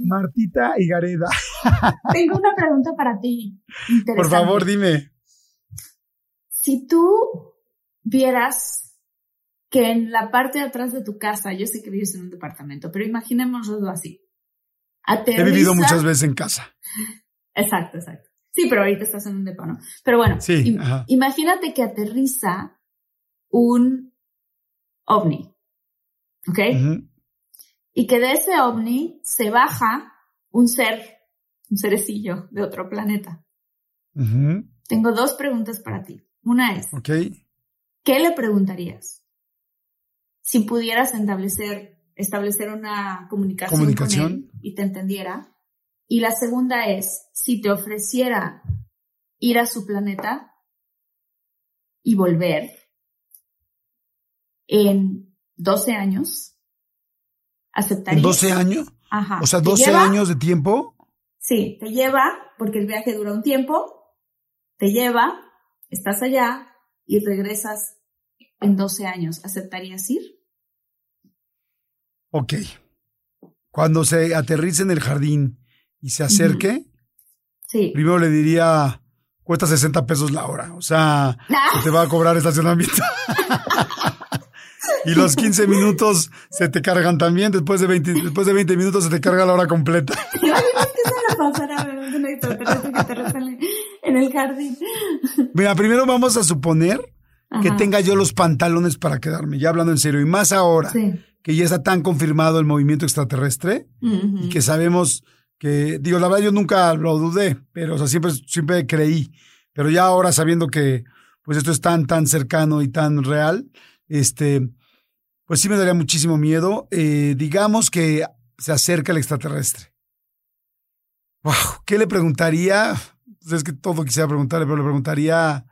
Martita y Gareda. Tengo una pregunta para ti. Por favor, dime. Si tú vieras que en la parte de atrás de tu casa, yo sé que vives en un departamento, pero imaginémoslo así. He vivido muchas veces en casa. Exacto, exacto. Sí, pero ahorita estás en un departamento. Pero bueno, sí, imagínate que aterriza un ovni, ¿ok? Y que de ese ovni se baja un ser, un cerecillo de otro planeta. Tengo dos preguntas para ti. Una es, ¿qué le preguntarías si pudieras establecer, establecer una comunicación, con él y te entendiera? Y la segunda es, si te ofreciera ir a su planeta y volver en 12 años, ¿aceptarías? ¿12 años? Ajá. O sea, 12 años de tiempo. Sí, te lleva, porque el viaje dura un tiempo, te lleva, estás allá y regresas en 12 años. ¿Aceptarías ir? Ok. Cuando se aterrice en el jardín y se acerque, sí. primero le diría, cuesta 60 pesos la hora. O sea, te va a cobrar estacionamiento. y los 15 minutos se te cargan también. Después de 20, después de 20 minutos se te carga la hora completa. en el jardín. Mira, primero vamos a suponer que tenga yo los pantalones para quedarme, ya hablando en serio, y más ahora que ya está tan confirmado el movimiento extraterrestre y que sabemos que, digo, la verdad yo nunca lo dudé, pero o sea, siempre, siempre creí, pero ya ahora sabiendo que pues esto es tan, tan cercano y tan real, este, pues sí me daría muchísimo miedo. Eh, digamos que se acerca el extraterrestre. ¿Qué le preguntaría? Pues es que todo quisiera preguntarle, pero le preguntaría,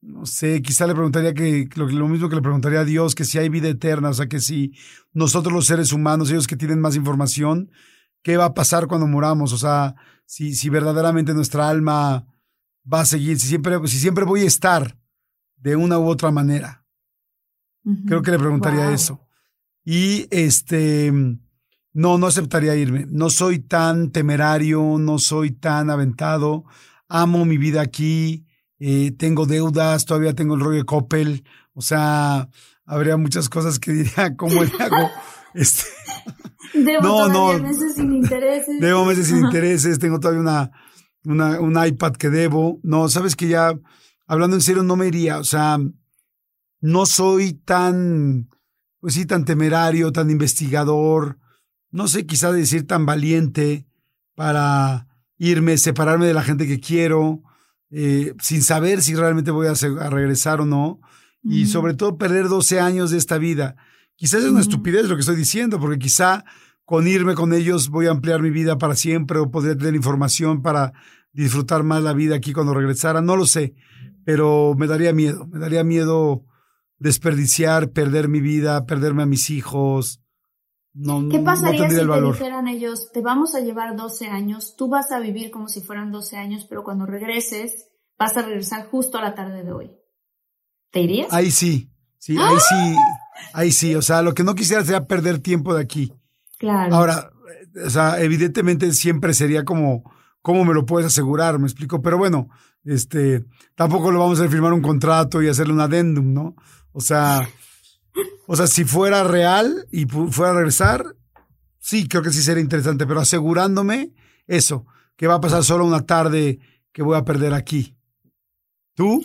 no sé, quizá le preguntaría que lo, mismo que le preguntaría a Dios, que si hay vida eterna, o sea, que si nosotros los seres humanos, ellos que tienen más información, ¿qué va a pasar cuando muramos? O sea, si, si verdaderamente nuestra alma va a seguir, si siempre, si siempre voy a estar de una u otra manera. Creo que le preguntaría eso. Y este, no, no aceptaría irme. No soy tan temerario, no soy tan aventado. Amo mi vida aquí. Eh, tengo deudas, todavía tengo el rollo de Coppel. O sea, habría muchas cosas que diría, ¿cómo le hago? Este, Debo no, no, meses sin intereses. Debo meses sin intereses, tengo todavía una, una, un iPad que debo. No, sabes que ya, hablando en serio, no me iría. O sea, no soy tan, pues sí, tan temerario, tan investigador no sé, quizá decir tan valiente para irme, separarme de la gente que quiero, eh, sin saber si realmente voy a, regresar o no, y sobre todo perder 12 años de esta vida. Quizás es una estupidez lo que estoy diciendo, porque quizá con irme con ellos voy a ampliar mi vida para siempre o podría tener información para disfrutar más la vida aquí cuando regresara, no lo sé, pero me daría miedo, me daría miedo desperdiciar, perder mi vida, perderme a mis hijos, ¿Qué pasaría si te dijeran ellos, te vamos a llevar 12 años, tú vas a vivir como si fueran 12 años, pero cuando regreses, vas a regresar justo a la tarde de hoy? ¿Te irías? Ahí sí, sí, ahí sí, ahí sí, o sea, lo que no quisiera sería perder tiempo de aquí. Claro. Ahora, o sea, evidentemente siempre sería como, ¿cómo me lo puedes asegurar? Me explico, pero bueno, este, tampoco lo vamos a firmar un contrato y hacerle un adendum, ¿no? O sea, o sea, si fuera real y fuera a regresar, sí, creo que sí sería interesante, pero asegurándome eso, que va a pasar solo una tarde que voy a perder aquí. ¿Tú?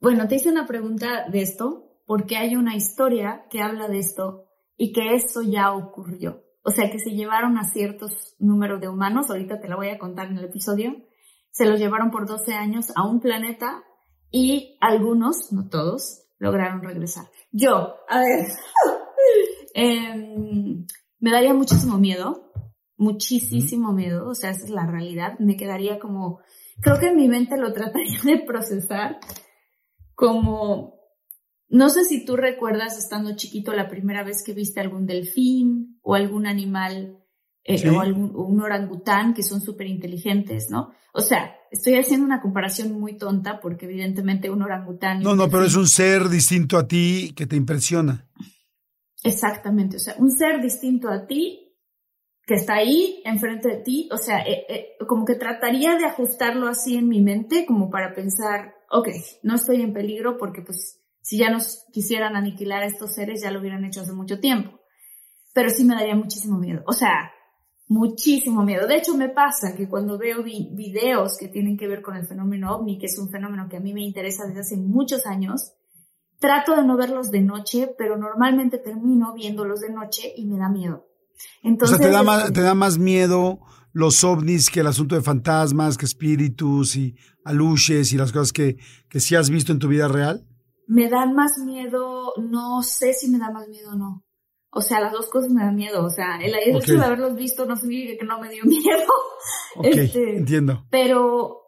Bueno, te hice una pregunta de esto, porque hay una historia que habla de esto y que eso ya ocurrió. O sea, que se llevaron a ciertos números de humanos, ahorita te la voy a contar en el episodio, se los llevaron por 12 años a un planeta y algunos, no todos, lograron regresar. Yo, a ver, em, me daría muchísimo miedo, muchísimo miedo, o sea, esa es la realidad, me quedaría como, creo que en mi mente lo trataría de procesar como, no sé si tú recuerdas estando chiquito la primera vez que viste algún delfín o algún animal eh, o, algún, un orangután que son súper inteligentes, ¿no? O sea, estoy haciendo una comparación muy tonta porque evidentemente un orangután... No, no, pero es un ser distinto a ti que te impresiona. Exactamente, o sea, un ser distinto a ti que está ahí enfrente de ti, o sea, eh, eh, como que trataría de ajustarlo así en mi mente como para pensar, ok, no estoy en peligro porque pues si ya nos quisieran aniquilar a estos seres ya lo hubieran hecho hace mucho tiempo. Pero sí me daría muchísimo miedo, o sea, muchísimo miedo. De hecho, me pasa que cuando veo videos que tienen que ver con el fenómeno ovni, que es un fenómeno que a mí me interesa desde hace muchos años, trato de no verlos de noche, pero normalmente termino viéndolos de noche y me da miedo. Entonces, o sea, te da, más, te da más miedo los ovnis que el asunto de fantasmas, que espíritus y aluches y las cosas que, que sí has visto en tu vida real? Me dan más miedo, no sé si me da más miedo o no. O sea, las dos cosas me dan miedo. O sea, el hecho de haberlos visto no significa que no me dio miedo. este, entiendo. Pero,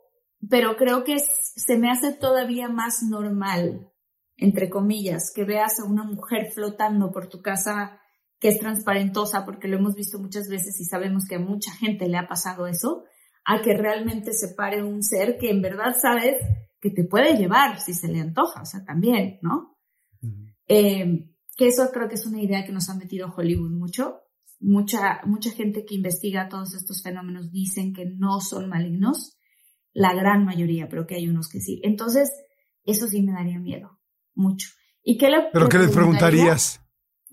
pero creo que se me hace todavía más normal, entre comillas, que veas a una mujer flotando por tu casa que es transparentosa, porque lo hemos visto muchas veces y sabemos que a mucha gente le ha pasado eso, a que realmente se pare un ser que en verdad sabes que te puede llevar si se le antoja, o sea, también, ¿no? eh, que eso creo que es una idea que nos ha metido Hollywood mucho. Mucha, mucha gente que investiga todos estos fenómenos dicen que no son malignos, la gran mayoría, pero que hay unos que sí. Entonces, eso sí me daría miedo, mucho. ¿Y qué le ¿Pero qué le preguntarías?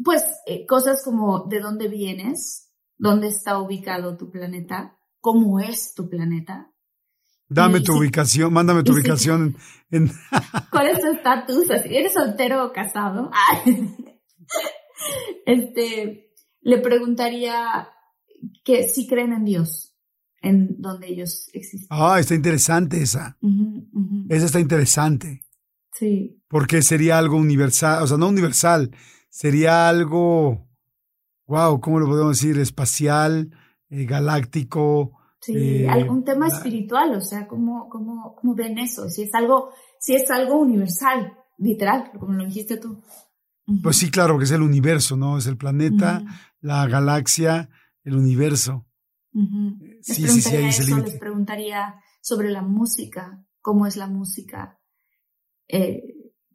Pues eh, cosas como de dónde vienes, dónde está ubicado tu planeta, cómo es tu planeta. Dame tu ubicación, mándame tu ubicación. En... ¿Cuál es tu estatus? ¿Eres soltero o casado? este, le preguntaría que si creen en Dios, en donde ellos existen. Ah, está interesante esa. Esa está interesante. Sí. Porque sería algo universal, o sea, no universal, sería algo, wow, ¿cómo lo podemos decir? Espacial, eh, galáctico. Sí, eh, algún tema ah. espiritual, o sea, ¿cómo, cómo, cómo ven eso? Si es algo, si es algo universal, literal, como lo dijiste tú. Pues sí, claro, que es el universo, ¿no? Es el planeta, la galaxia, el universo. Sí, sí, sí, ahí eso, Les preguntaría sobre la música, cómo es la música, eh,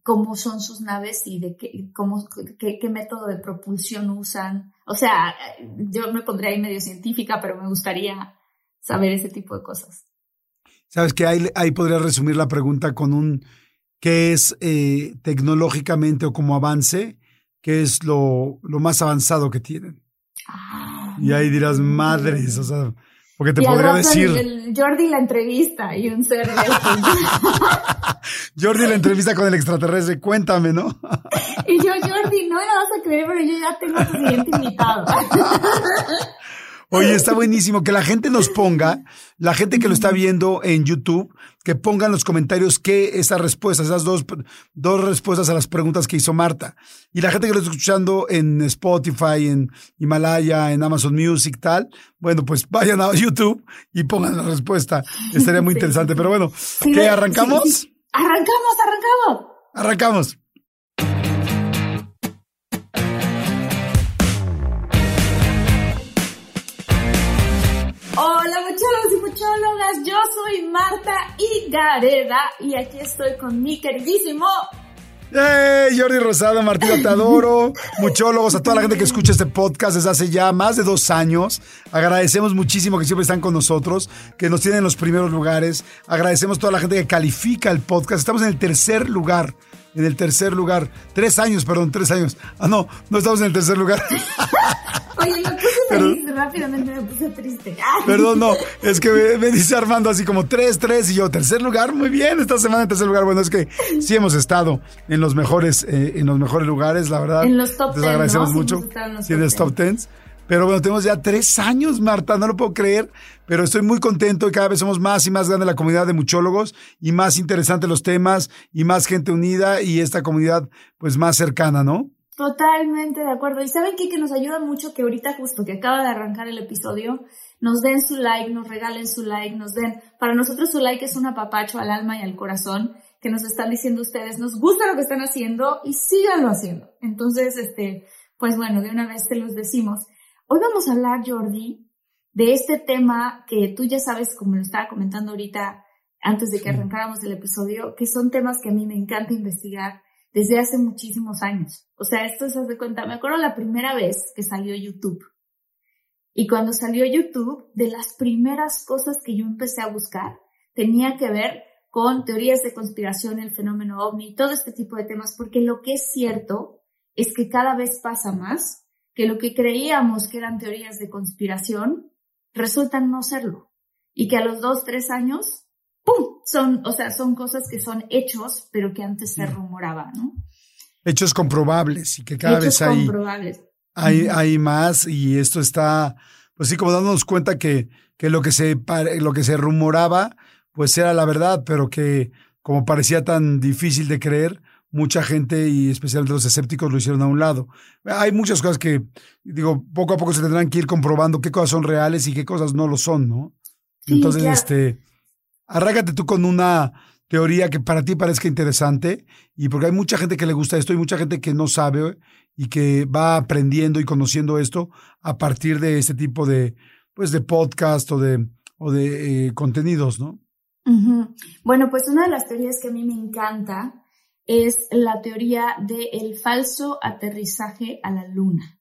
cómo son sus naves y de qué, cómo, qué, qué, método de propulsión usan. O sea, yo me pondría ahí medio científica, pero me gustaría saber ese tipo de cosas. Sabes que ahí, ahí podría resumir la pregunta con un qué es eh, tecnológicamente o como avance, qué es lo, lo más avanzado que tienen. Ah, y ahí dirás, madres, o sea, porque te podría decir. Jordi la entrevista y un ser. Jordi la entrevista con el extraterrestre, cuéntame, ¿no? y yo, Jordi, no me lo vas a creer, pero yo ya tengo a tu siguiente invitado. Oye, está buenísimo que la gente nos ponga, la gente que lo está viendo en YouTube, que pongan en los comentarios qué esas respuestas, esas dos, dos respuestas a las preguntas que hizo Marta. Y la gente que lo está escuchando en Spotify, en Himalaya, en Amazon Music, tal, bueno, pues vayan a YouTube y pongan la respuesta. Estaría muy interesante. Pero bueno, ¿qué arrancamos? Arrancamos, arrancamos. Arrancamos. Muchólogas, yo soy Marta Gareda y aquí estoy con mi queridísimo ¡Hey! Jordi Rosado, Martina, te adoro. Muchólogos, a toda la gente que escucha este podcast desde hace ya más de dos años. Agradecemos muchísimo que siempre están con nosotros, que nos tienen en los primeros lugares. Agradecemos a toda la gente que califica el podcast. Estamos en el tercer lugar. En el tercer lugar. Tres años, perdón, tres años. Ah, no, no estamos en el tercer lugar. Oye, me puse feliz, rápidamente me puse triste. Perdón, no, es que me, dice Armando así como tres, tres, y yo, tercer lugar, muy bien, esta semana en tercer lugar. Bueno, es que sí hemos estado en los mejores, eh, en los mejores lugares, la verdad. En los top Les agradecemos mucho. Sí, en los top tens. Pero bueno, tenemos ya tres años, Marta, no lo puedo creer, pero estoy muy contento y cada vez somos más y más grande la comunidad de muchólogos y más interesantes los temas y más gente unida y esta comunidad pues más cercana, ¿no? Totalmente de acuerdo. Y saben qué? que nos ayuda mucho que ahorita justo que acaba de arrancar el episodio, nos den su like, nos regalen su like, nos den, para nosotros su like es un apapacho al alma y al corazón que nos están diciendo ustedes, nos gusta lo que están haciendo y síganlo haciendo. Entonces, este, pues bueno, de una vez te los decimos. Hoy vamos a hablar, Jordi, de este tema que tú ya sabes, como lo estaba comentando ahorita antes de que arrancáramos el episodio, que son temas que a mí me encanta investigar desde hace muchísimos años. O sea, esto se hace cuenta. Me acuerdo la primera vez que salió YouTube. Y cuando salió YouTube, de las primeras cosas que yo empecé a buscar, tenía que ver con teorías de conspiración, el fenómeno ovni, todo este tipo de temas, porque lo que es cierto es que cada vez pasa más que lo que creíamos que eran teorías de conspiración resultan no serlo. Y que a los dos, tres años, ¡pum! Son, o sea, son cosas que son hechos, pero que antes se rumoraba, ¿no? Hechos comprobables y que cada vez hay, hay, hay más y esto está, pues sí, como dándonos cuenta que, que lo que se, lo que se rumoraba, pues era la verdad, pero que como parecía tan difícil de creer, mucha gente y especialmente los escépticos lo hicieron a un lado. Hay muchas cosas que, digo, poco a poco se tendrán que ir comprobando qué cosas son reales y qué cosas no lo son, ¿no? Entonces, este, arrágate tú con una teoría que para ti parezca interesante y porque hay mucha gente que le gusta esto y mucha gente que no sabe y que va aprendiendo y conociendo esto a partir de este tipo de, pues, de podcast o de, o de eh, contenidos, ¿no? Bueno, pues una de las teorías que a mí me encanta es la teoría del falso aterrizaje a la luna.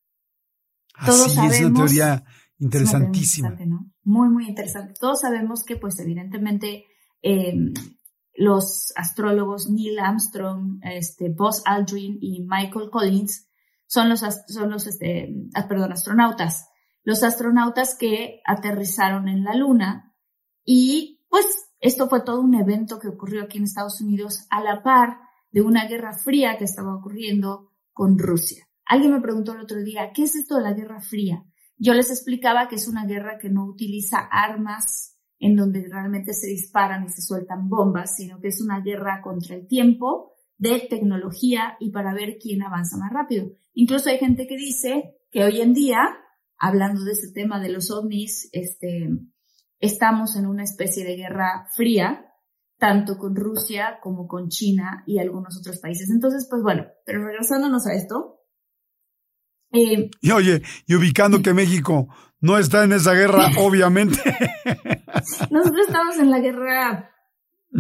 Ah, Todos sabemos, es una teoría interesantísima. Muy, muy interesante. Todos sabemos que, pues, evidentemente, em, los astrólogos Neil Armstrong, este, Buzz Aldrin y Michael Collins son los, son los, este, ah, perdón, astronautas. Los astronautas que aterrizaron en la luna y, pues, esto fue todo un evento que ocurrió aquí en Estados Unidos a la par de una guerra fría que estaba ocurriendo con Rusia. Alguien me preguntó el otro día, ¿qué es esto de la guerra fría? Yo les explicaba que es una guerra que no utiliza armas en donde realmente se disparan y se sueltan bombas, sino que es una guerra contra el tiempo, de tecnología y para ver quién avanza más rápido. Incluso hay gente que dice que hoy en día, hablando de ese tema de los ovnis, este, estamos en una especie de guerra fría, tanto con Rusia como con China y algunos otros países. Entonces, pues bueno, pero regresándonos a esto. Eh, y oye, y ubicando que México no está en esa guerra, obviamente. Nosotros estamos en la guerra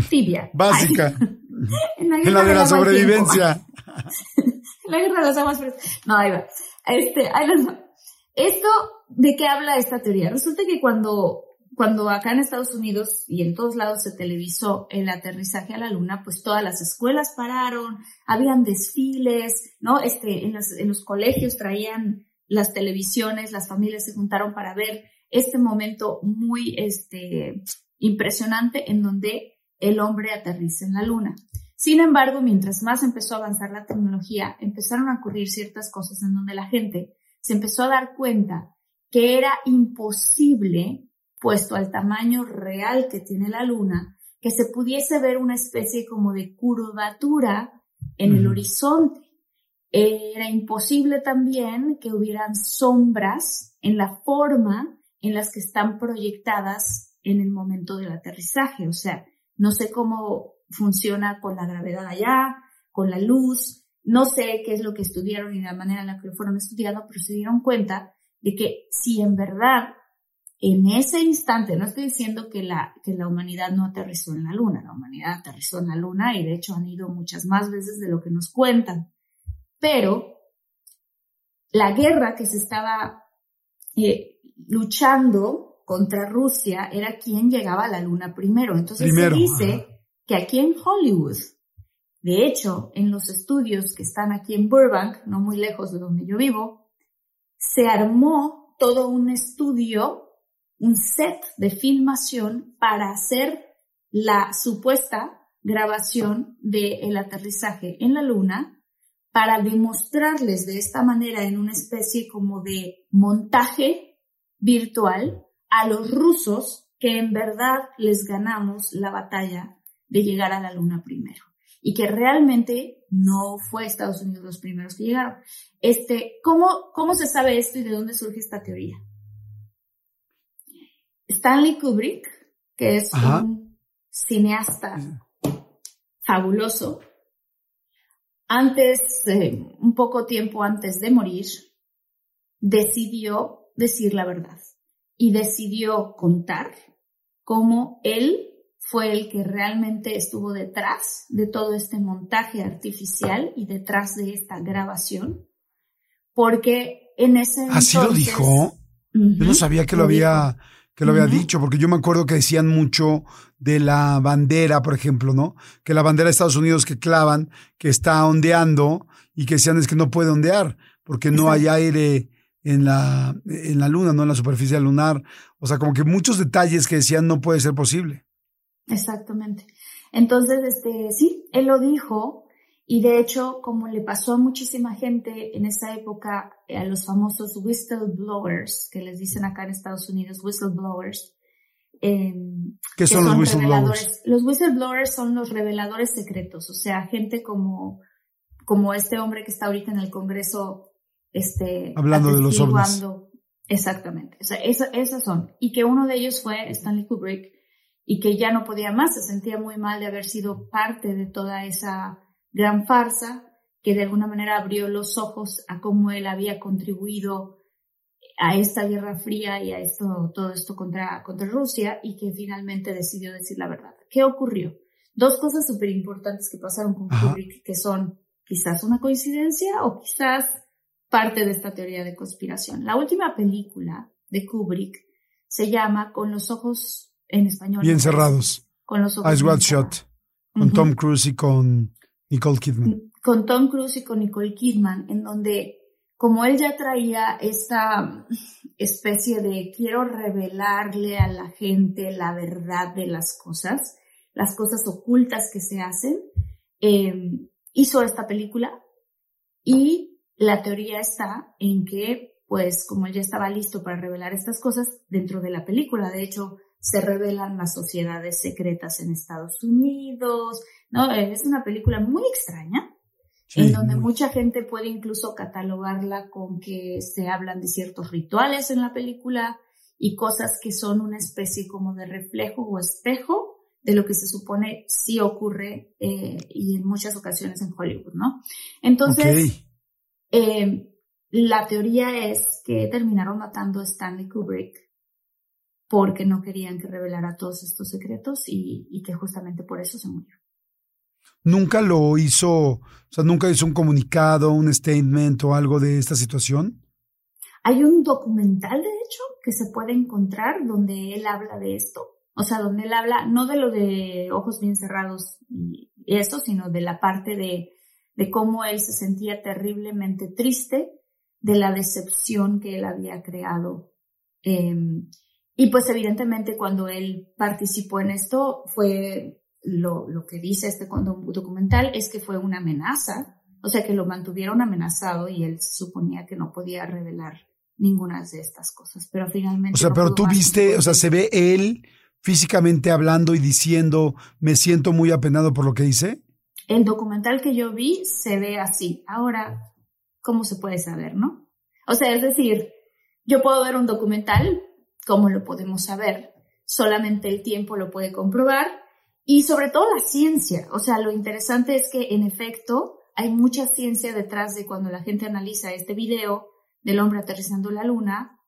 tibia. Básica. en la, de la sobrevivencia. la guerra de las aguas No, ahí va. Este, ahí Esto, ¿de qué habla esta teoría? Resulta que cuando cuando acá en Estados Unidos y en todos lados se televisó el aterrizaje a la luna, pues todas las escuelas pararon, habían desfiles, ¿no? Este, en, en los colegios traían las televisiones, las familias se juntaron para ver este momento muy, este, impresionante en donde el hombre aterriza en la luna. Sin embargo, mientras más empezó a avanzar la tecnología, empezaron a ocurrir ciertas cosas en donde la gente se empezó a dar cuenta que era imposible puesto al tamaño real que tiene la luna, que se pudiese ver una especie como de curvatura en el horizonte. Era imposible también que hubieran sombras en la forma en las que están proyectadas en el momento del aterrizaje. O sea, no sé cómo funciona con la gravedad allá, con la luz, no sé qué es lo que estudiaron y la manera en la que lo fueron estudiando, pero se dieron cuenta de que si en verdad en ese instante, no estoy diciendo que la, que la humanidad no aterrizó en la luna, la humanidad aterrizó en la luna y de hecho han ido muchas más veces de lo que nos cuentan, pero la guerra que se estaba eh, luchando contra Rusia era quien llegaba a la luna primero. Entonces se dice que aquí en Hollywood, de hecho, en los estudios que están aquí en Burbank, no muy lejos de donde yo vivo, se armó todo un estudio un set de filmación para hacer la supuesta grabación del aterrizaje en la Luna para demostrarles de esta manera en una especie como de montaje virtual a los rusos que en verdad les ganamos la batalla de llegar a la Luna primero y que realmente no fue Estados Unidos los primeros que llegaron. Este, ¿cómo, ¿Cómo se sabe esto y de dónde surge esta teoría? Stanley Kubrick, que es un cineasta fabuloso, antes, un poco tiempo antes de morir, decidió decir la verdad y decidió contar cómo él fue el que realmente estuvo detrás de todo este montaje artificial y detrás de esta grabación, porque en ese ¿Así lo dijo? yo no sabía que lo, había que lo había dicho, porque yo me acuerdo que decían mucho de la bandera, por ejemplo, ¿no? Que la bandera de Estados Unidos que clavan, que está ondeando y que decían es que no puede ondear porque no hay aire en la, en la luna, no en la superficie lunar. O sea, como que muchos detalles que decían no puede ser posible. Exactamente. Entonces, este, sí, él lo dijo y de hecho, como le pasó a muchísima gente en esa época, eh, a los famosos whistleblowers, que les dicen acá en Estados Unidos, whistleblowers. Eh, ¿Qué son, los whistleblowers? Los whistleblowers son los reveladores secretos, o sea, gente como, como este hombre que está ahorita en el Congreso, este, hablando de los hombres. Exactamente, o sea, esas son. Y que uno de ellos fue Stanley Kubrick, y que ya no podía más, se sentía muy mal de haber sido parte de toda esa gran farsa que de alguna manera abrió los ojos a cómo él había contribuido a esta guerra fría y a esto, todo esto contra, contra Rusia y que finalmente decidió decir la verdad. ¿Qué ocurrió? Dos cosas súper importantes que pasaron con Kubrick que son quizás una coincidencia o quizás parte de esta teoría de conspiración. La última película de Kubrick se llama Con los ojos en español. Bien cerrados. Con los ojos. Eyes Wide Shut. Con Tom Cruise y con Nicole Kidman. Con Tom Cruise y con Nicole Kidman, en donde, como él ya traía esta especie de quiero revelarle a la gente la verdad de las cosas, las cosas ocultas que se hacen, em, hizo esta película y la teoría está en que, pues, como él ya estaba listo para revelar estas cosas dentro de la película, de hecho, se revelan las sociedades secretas en Estados Unidos, ¿no? Es una película muy extraña, en donde mucha gente puede incluso catalogarla con que se hablan de ciertos rituales en la película y cosas que son una especie como de reflejo o espejo de lo que se supone sí ocurre eh, y en muchas ocasiones en Hollywood, ¿no? Entonces, eh, la teoría es que terminaron matando a Stanley Kubrick porque no querían que revelara todos estos secretos y, que justamente por eso se murió. ¿Nunca lo hizo, o sea, nunca hizo un comunicado, un statement o algo de esta situación? Hay un documental, de hecho, que se puede encontrar donde él habla de esto. O sea, donde él habla no de lo de ojos bien cerrados y eso, sino de la parte de, de cómo él se sentía terriblemente triste de la decepción que él había creado eh, y pues evidentemente cuando él participó en esto fue lo, lo que dice este documental es que fue una amenaza, o sea que lo mantuvieron amenazado y él suponía que no podía revelar ninguna de estas cosas, pero finalmente... O sea, pero tú viste, o sea, se ve él físicamente hablando y diciendo, me siento muy apenado por lo que dice. El documental que yo vi se ve así. Ahora, ¿cómo se puede saber, no? O sea, es decir, yo puedo ver un documental ¿Cómo lo podemos saber? Solamente el tiempo lo puede comprobar y sobre todo la ciencia. O sea, lo interesante es que en efecto hay mucha ciencia detrás de cuando la gente analiza este video del hombre aterrizando la luna,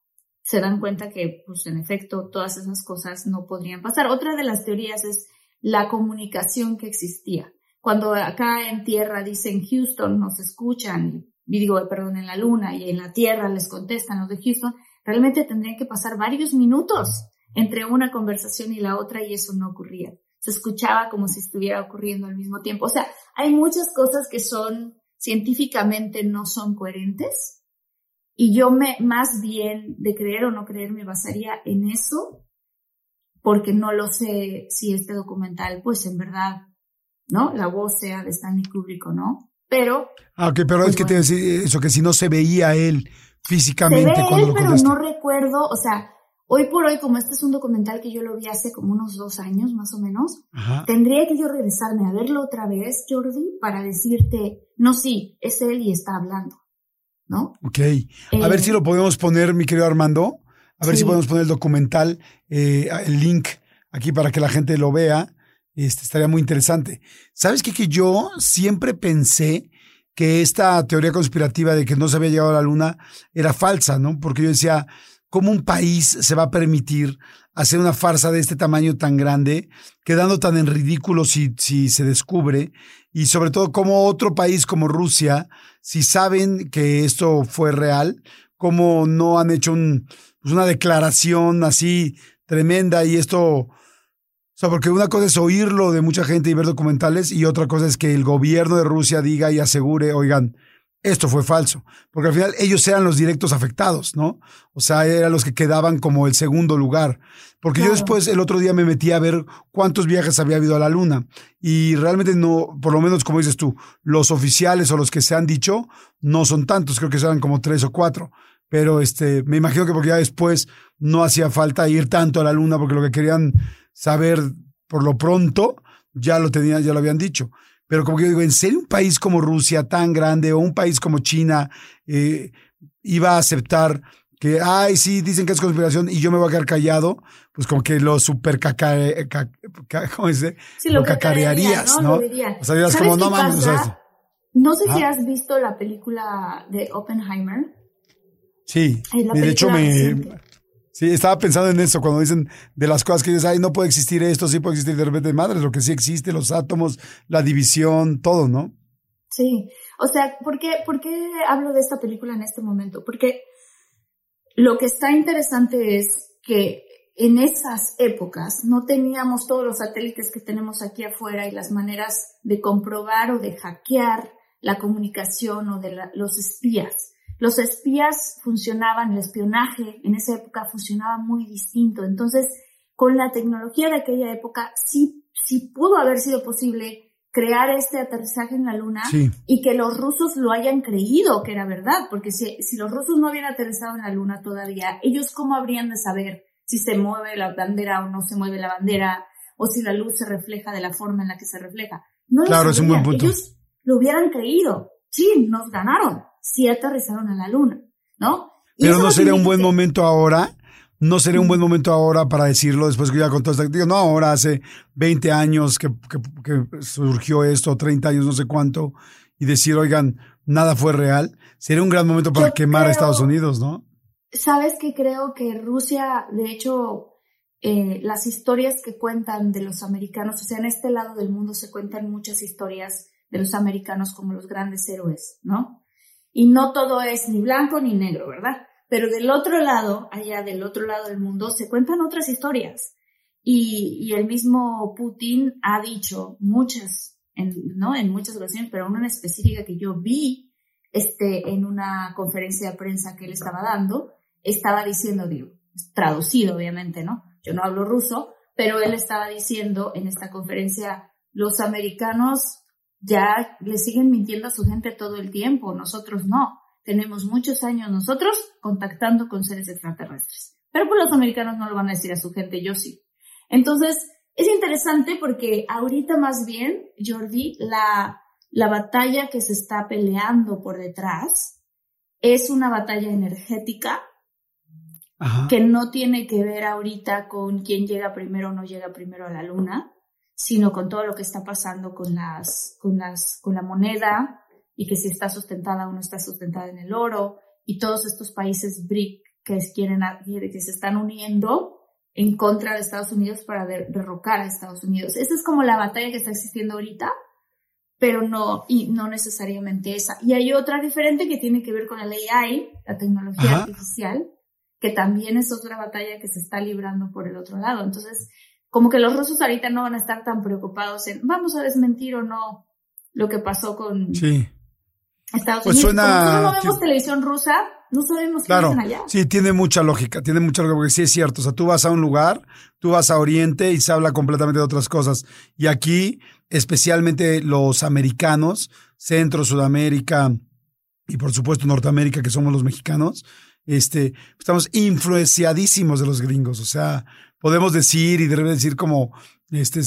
se dan cuenta que, pues en efecto, todas esas cosas no podrían pasar. Otra de las teorías es la comunicación que existía. Cuando acá en tierra dicen Houston nos escuchan, y digo, perdón, en la luna y en la tierra les contestan los de Houston, Realmente tendrían que pasar varios minutos entre una conversación y la otra y eso no ocurría. Se escuchaba como si estuviera ocurriendo al mismo tiempo. O sea, hay muchas cosas que son científicamente no son coherentes y yo me más bien de creer o no creer me basaría en eso porque no lo sé si este documental pues en verdad, ¿no? La voz sea de Stanley Kubrick o no, pero... Ah, ok, pero es pues que te decía eso, que si no se veía él físicamente. Se ve él, pero no recuerdo, o sea, hoy por hoy, como este es un documental que yo lo vi hace como unos dos años más o menos, tendría que yo regresarme a verlo otra vez, Jordi, para decirte, no, sí, es él y está hablando, ¿no? Ok. a ver si lo podemos poner, mi querido Armando, a ver si podemos poner el documental, eh, el link aquí para que la gente lo vea. Este, estaría muy interesante. ¿Sabes qué? Que yo siempre pensé que esta teoría conspirativa de que no se había llegado a la luna era falsa, ¿no? Porque yo decía, cómo un país se va a permitir hacer una farsa de este tamaño tan grande, quedando tan en ridículo si, si se descubre, y sobre todo cómo otro país como Rusia, si saben que esto fue real, cómo no han hecho un, pues una declaración así tremenda y esto, o sea, porque una cosa es oírlo de mucha gente y ver documentales y otra cosa es que el gobierno de Rusia diga y asegure, oigan, esto fue falso, porque al final ellos eran los directos afectados, ¿no? O sea, eran los que quedaban como el segundo lugar. Porque yo después el otro día me metí a ver cuántos viajes había habido a la Luna y realmente no, por lo menos como dices tú, los oficiales o los que se han dicho no son tantos, creo que eran como tres o cuatro. Pero este, me imagino que porque ya después no hacía falta ir tanto a la Luna porque lo que querían saber por lo pronto ya lo tenían, ya lo habían dicho. Pero como que yo digo, ¿en serio un país como Rusia tan grande o un país como China eh, iba a aceptar que, ay, sí, dicen que es conspiración y yo me voy a quedar callado? Pues como que lo super caca, ¿cómo dice? Sí, lo, cacarearías, ¿no? O sea, dirás como, no mames. no sé si has visto la película de Oppenheimer. Sí, de hecho me, Sí, estaba pensando en eso cuando dicen de las cosas que dices, ay, no puede existir esto, sí puede existir de repente, madre, lo que sí existe, los átomos, la división, todo, ¿no? Sí, o sea, ¿por qué, ¿por qué hablo de esta película en este momento? Porque lo que está interesante es que en esas épocas no teníamos todos los satélites que tenemos aquí afuera y las maneras de comprobar o de hackear la comunicación o de los espías. Los espías funcionaban, el espionaje en esa época funcionaba muy distinto. Entonces, con la tecnología de aquella época, sí, sí pudo haber sido posible crear este aterrizaje en la Luna y que los rusos lo hayan creído que era verdad, porque si, si los rusos no habían aterrizado en la Luna todavía, ellos cómo habrían de saber si se mueve la bandera o no se mueve la bandera, o si la luz se refleja de la forma en la que se refleja. No claro, es un buen punto. Ellos lo hubieran creído. Sí, nos ganaron sí aterrizaron a la luna, ¿no? Pero no sería un buen momento ahora, no sería un buen momento ahora para decirlo después que ya con todo esto, digo, no, ahora hace 20 años que, surgió esto, 30 años, no sé cuánto, y decir, oigan, nada fue real, sería un gran momento para quemar a Estados Unidos, ¿no? Sabes que creo que Rusia, de hecho, eh, las historias que cuentan de los americanos, o sea, en este lado del mundo se cuentan muchas historias de los americanos como los grandes héroes, ¿no? Y no todo es ni blanco ni negro, ¿verdad? Pero del otro lado, allá del otro lado del mundo, se cuentan otras historias. Y, el mismo Putin ha dicho muchas, en, ¿no? En muchas ocasiones, pero una en específica que yo vi, este, en una conferencia de prensa que él estaba dando, estaba diciendo, digo, traducido obviamente, ¿no? Yo no hablo ruso, pero él estaba diciendo en esta conferencia, los americanos ya le siguen mintiendo a su gente todo el tiempo, nosotros no. Tenemos muchos años nosotros contactando con seres extraterrestres. Pero pues los americanos no lo van a decir a su gente, yo sí. Entonces, es interesante porque ahorita más bien, Jordi, la, la batalla que se está peleando por detrás es una batalla energética que no tiene que ver ahorita con quién llega primero o no llega primero a la luna, sino con todo lo que está pasando con las, con las, con la moneda y que si está sustentada o no está sustentada en el oro y todos estos países BRIC que quieren, que se están uniendo en contra de Estados Unidos para derrocar a Estados Unidos. Esa es como la batalla que está existiendo ahorita, pero no, y no necesariamente esa. Y hay otra diferente que tiene que ver con el AI, la tecnología artificial, que también es otra batalla que se está librando por el otro lado. Entonces, como que los rusos ahorita no van a estar tan preocupados en vamos a desmentir o no lo que pasó con Estados pues Unidos. Suena... no vemos televisión rusa, no sabemos qué claro, allá. Sí, tiene mucha lógica, tiene mucha lógica, porque sí es cierto. O sea, tú vas a un lugar, tú vas a Oriente y se habla completamente de otras cosas. Y aquí, especialmente los americanos, Centro, Sudamérica y por supuesto Norteamérica, que somos los mexicanos, este, estamos influenciadísimos de los gringos. O sea, podemos decir y debe decir como, este,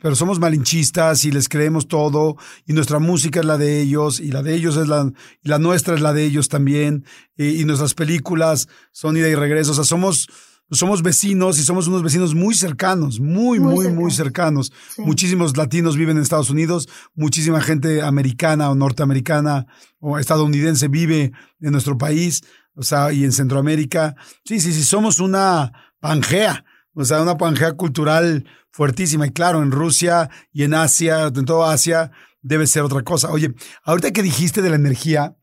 pero somos malinchistas y les creemos todo y nuestra música es la de ellos y la de ellos es la, y la nuestra es la de ellos también y, nuestras películas son ida y regreso, o sea, somos, somos vecinos y somos unos vecinos muy cercanos, muy, muy, muy cercanos. Muchísimos latinos viven en Estados Unidos, muchísima gente americana o norteamericana o estadounidense vive en nuestro país. o sea, y en Centroamérica. Sí, sí, sí, somos una Pangea, o sea, una Pangea cultural fuertísima. Y claro, en Rusia y en Asia, en toda Asia, debe ser otra cosa. Oye, ahorita que dijiste de la energía,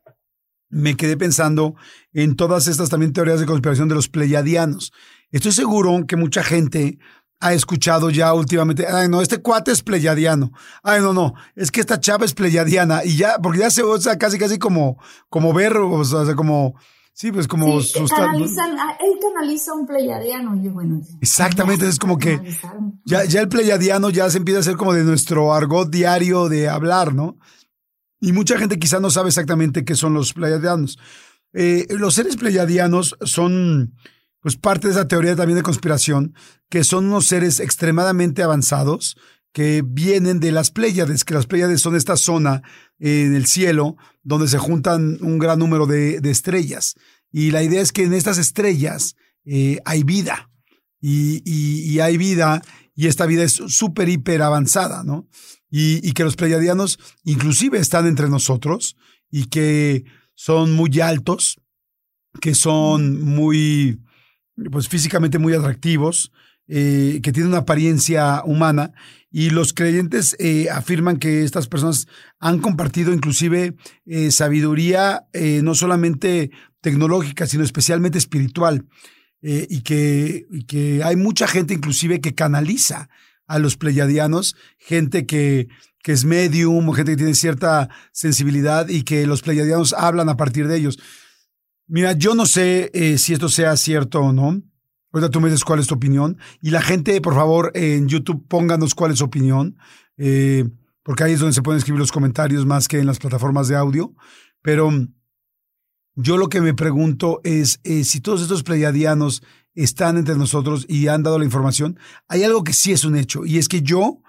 me quedé pensando en todas estas también teorías de conspiración de los pleiadianos. Estoy seguro que mucha gente ha escuchado ya últimamente, ay no, este cuate es pleyadiano, ay no, no, es que esta chava es pleyadiana y ya, porque ya se usa casi, casi como, como ver, o sea, como, sí, pues como sí, canalizan, ah, él canaliza un pleyadiano y bueno. Exactamente, es como que ya, ya el pleyadiano ya se empieza a ser como de nuestro argot diario de hablar, ¿no? Y mucha gente quizá no sabe exactamente qué son los pleyadianos. Eh, los seres pleyadianos son pues parte de esa teoría también de conspiración, que son unos seres extremadamente avanzados que vienen de las Pléyades, que las Pléyades son esta zona en el cielo donde se juntan un gran número de, estrellas. Y la idea es que en estas estrellas eh, hay vida. Y, hay vida, y esta vida es súper, hiper avanzada, ¿no? Y, y que los pleyadianos inclusive están entre nosotros y que son muy altos, que son muy pues físicamente muy atractivos, eh, que tienen una apariencia humana y los creyentes eh, afirman que estas personas han compartido inclusive eh, sabiduría no solamente tecnológica, sino especialmente espiritual. y, que, que hay mucha gente inclusive que canaliza a los pleyadianos, gente que, que es medium, gente que tiene cierta sensibilidad y que los pleyadianos hablan a partir de ellos. Mira, yo no sé si esto sea cierto o no. Ahorita tú me dices cuál es tu opinión. Y la gente, por favor, en YouTube pónganos cuál es su opinión. Eh, porque ahí es donde se pueden escribir los comentarios más que en las plataformas de audio. Pero yo lo que me pregunto es eh, si todos estos pleiadianos están entre nosotros y han dado la información. Hay algo que sí es un hecho. Y es que yo,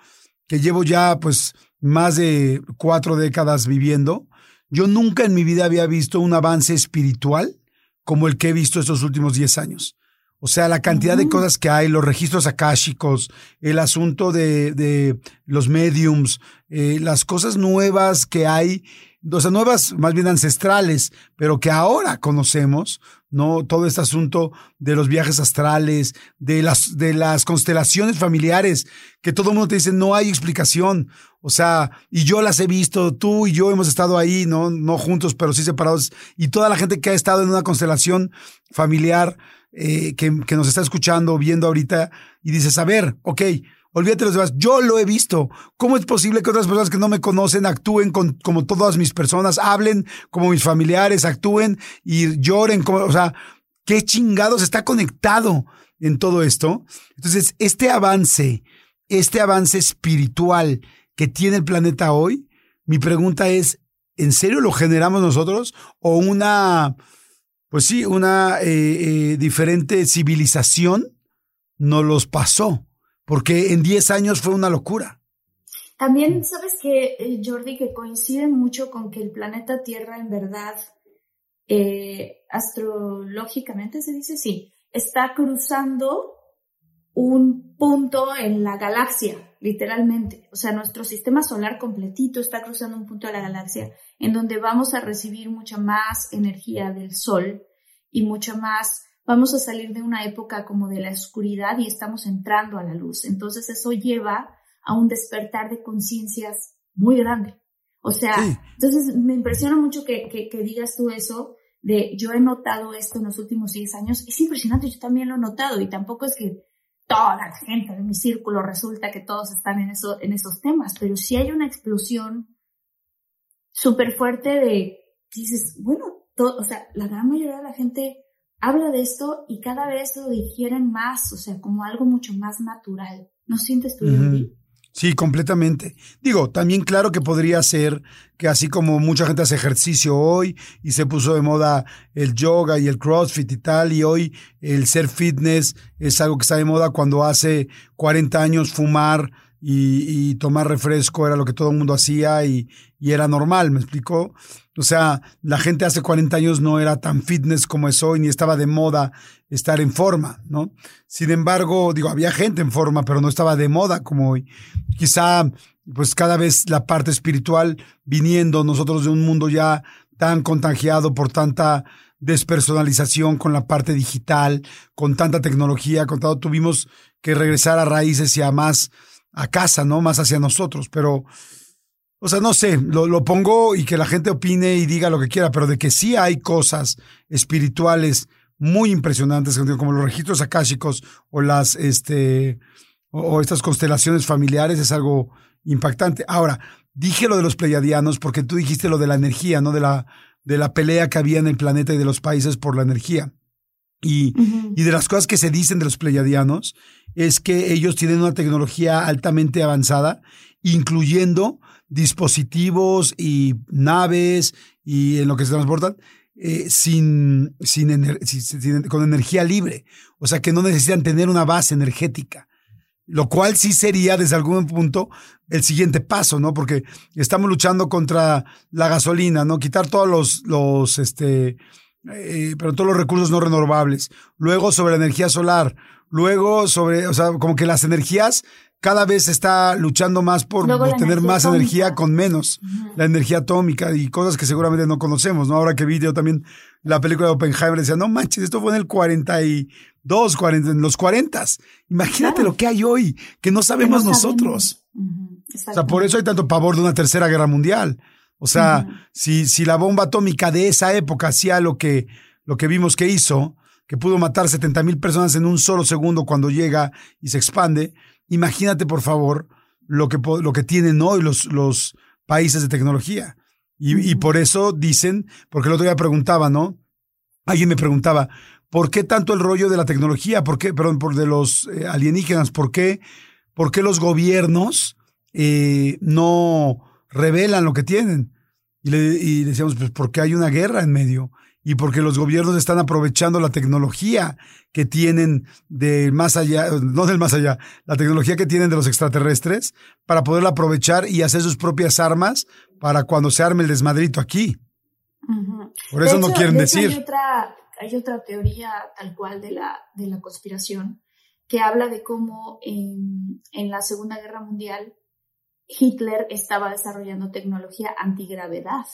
que llevo ya pues más de cuatro décadas viviendo, yo nunca en mi vida había visto un avance espiritual como el que he visto estos últimos 10 años. O sea, la cantidad de cosas que hay, los registros akáshicos, el asunto de, de los mediums, eh, las cosas nuevas que hay, o sea, nuevas, más bien ancestrales, pero que ahora conocemos, ¿no? Todo este asunto de los viajes astrales, de las, de las constelaciones familiares, que todo el mundo te dice, no hay explicación. O sea, y yo las he visto, tú y yo hemos estado ahí, ¿no? No juntos, pero sí separados. Y toda la gente que ha estado en una constelación familiar, eh, que, nos está escuchando, viendo ahorita, y dices, a ver, ok, Olvídate los demás. Yo lo he visto. ¿Cómo es posible que otras personas que no me conocen actúen como todas mis personas, hablen como mis familiares, actúen y lloren? O sea, qué chingados está conectado en todo esto. Entonces, este avance, este avance espiritual que tiene el planeta hoy, mi pregunta es, ¿en serio lo generamos nosotros o una, pues sí, una eh, eh, diferente civilización nos los pasó? porque en 10 años fue una locura. También sabes que, eh, Jordi, que coincide mucho con que el planeta Tierra en verdad, eh, astrológicamente se dice, sí, está cruzando un punto en la galaxia, literalmente. O sea, nuestro sistema solar completito está cruzando un punto de la galaxia en donde vamos a recibir mucha más energía del Sol y mucha más vamos a salir de una época como de la oscuridad y estamos entrando a la luz. Entonces eso lleva a un despertar de conciencias muy grande. O sea, entonces me impresiona mucho que, que, digas tú eso de yo he notado esto en los últimos 10 años. Es impresionante, yo también lo he notado y tampoco es que toda la gente de mi círculo resulta que todos están en, eso, en esos temas, pero sí hay una explosión súper fuerte de, dices, bueno, o sea, la gran mayoría de la gente habla de esto y cada vez lo digieren más, o sea, como algo mucho más natural. ¿No sientes tú, Sí, completamente. Digo, también claro que podría ser que así como mucha gente hace ejercicio hoy y se puso de moda el yoga y el crossfit y tal, y hoy el ser fitness es algo que está de moda cuando hace 40 años fumar y, tomar refresco era lo que todo el mundo hacía y, y, era normal, ¿me explicó? O sea, la gente hace 40 años no era tan fitness como es hoy, ni estaba de moda estar en forma, ¿no? Sin embargo, digo, había gente en forma, pero no estaba de moda como hoy. Quizá, pues cada vez la parte espiritual viniendo nosotros de un mundo ya tan contagiado por tanta despersonalización con la parte digital, con tanta tecnología, con todo, tuvimos que regresar a raíces y a más a casa, ¿no? Más hacia nosotros, pero, o sea, no sé, lo, lo pongo y que la gente opine y diga lo que quiera, pero de que sí hay cosas espirituales muy impresionantes, como los registros akáshicos o las, este, o, estas constelaciones familiares, es algo impactante. Ahora, dije lo de los pleiadianos porque tú dijiste lo de la energía, ¿no? De la, de la pelea que había en el planeta y de los países por la energía. Y, y, de las cosas que se dicen de los pleiadianos es que ellos tienen una tecnología altamente avanzada, incluyendo dispositivos y naves y en lo que se transportan, eh, sin, sin, con energía libre. O sea, que no necesitan tener una base energética. Lo cual sí sería, desde algún punto, el siguiente paso, ¿no? Porque estamos luchando contra la gasolina, ¿no? Quitar todos los, los este, eh, pero todos los recursos no renovables. Luego sobre la energía solar. Luego sobre, o sea, como que las energías cada vez está luchando más por, tener más energía con menos, la energía atómica y cosas que seguramente no conocemos, ¿no? Ahora que vi yo también la película de Oppenheimer, decía, no manches, esto fue en el 42, 40, en los 40. Imagínate lo que hay hoy, que no sabemos nosotros. O sea, por eso hay tanto pavor de una tercera guerra mundial. O sea, si, si la bomba atómica de esa época hacía lo que, lo que vimos que hizo, que pudo matar 70 mil personas en un solo segundo cuando llega y se expande, Imagínate, por favor, lo que, lo que tienen hoy los, los países de tecnología. Y, por eso dicen, porque el otro día preguntaba, ¿no? Alguien me preguntaba, ¿por qué tanto el rollo de la tecnología? ¿Por qué, perdón, por de los eh, alienígenas? ¿Por qué, por qué los gobiernos eh, no revelan lo que tienen? Y le y decíamos, pues porque hay una guerra en medio y porque los gobiernos están aprovechando la tecnología que tienen de más allá, no del más allá, la tecnología que tienen de los extraterrestres para poderla aprovechar y hacer sus propias armas para cuando se arme el desmadrito aquí. Por eso no quieren decir. Hay otra, hay otra teoría tal cual de la, de la conspiración que habla de cómo en, en la Segunda Guerra Mundial Hitler estaba desarrollando tecnología antigravedad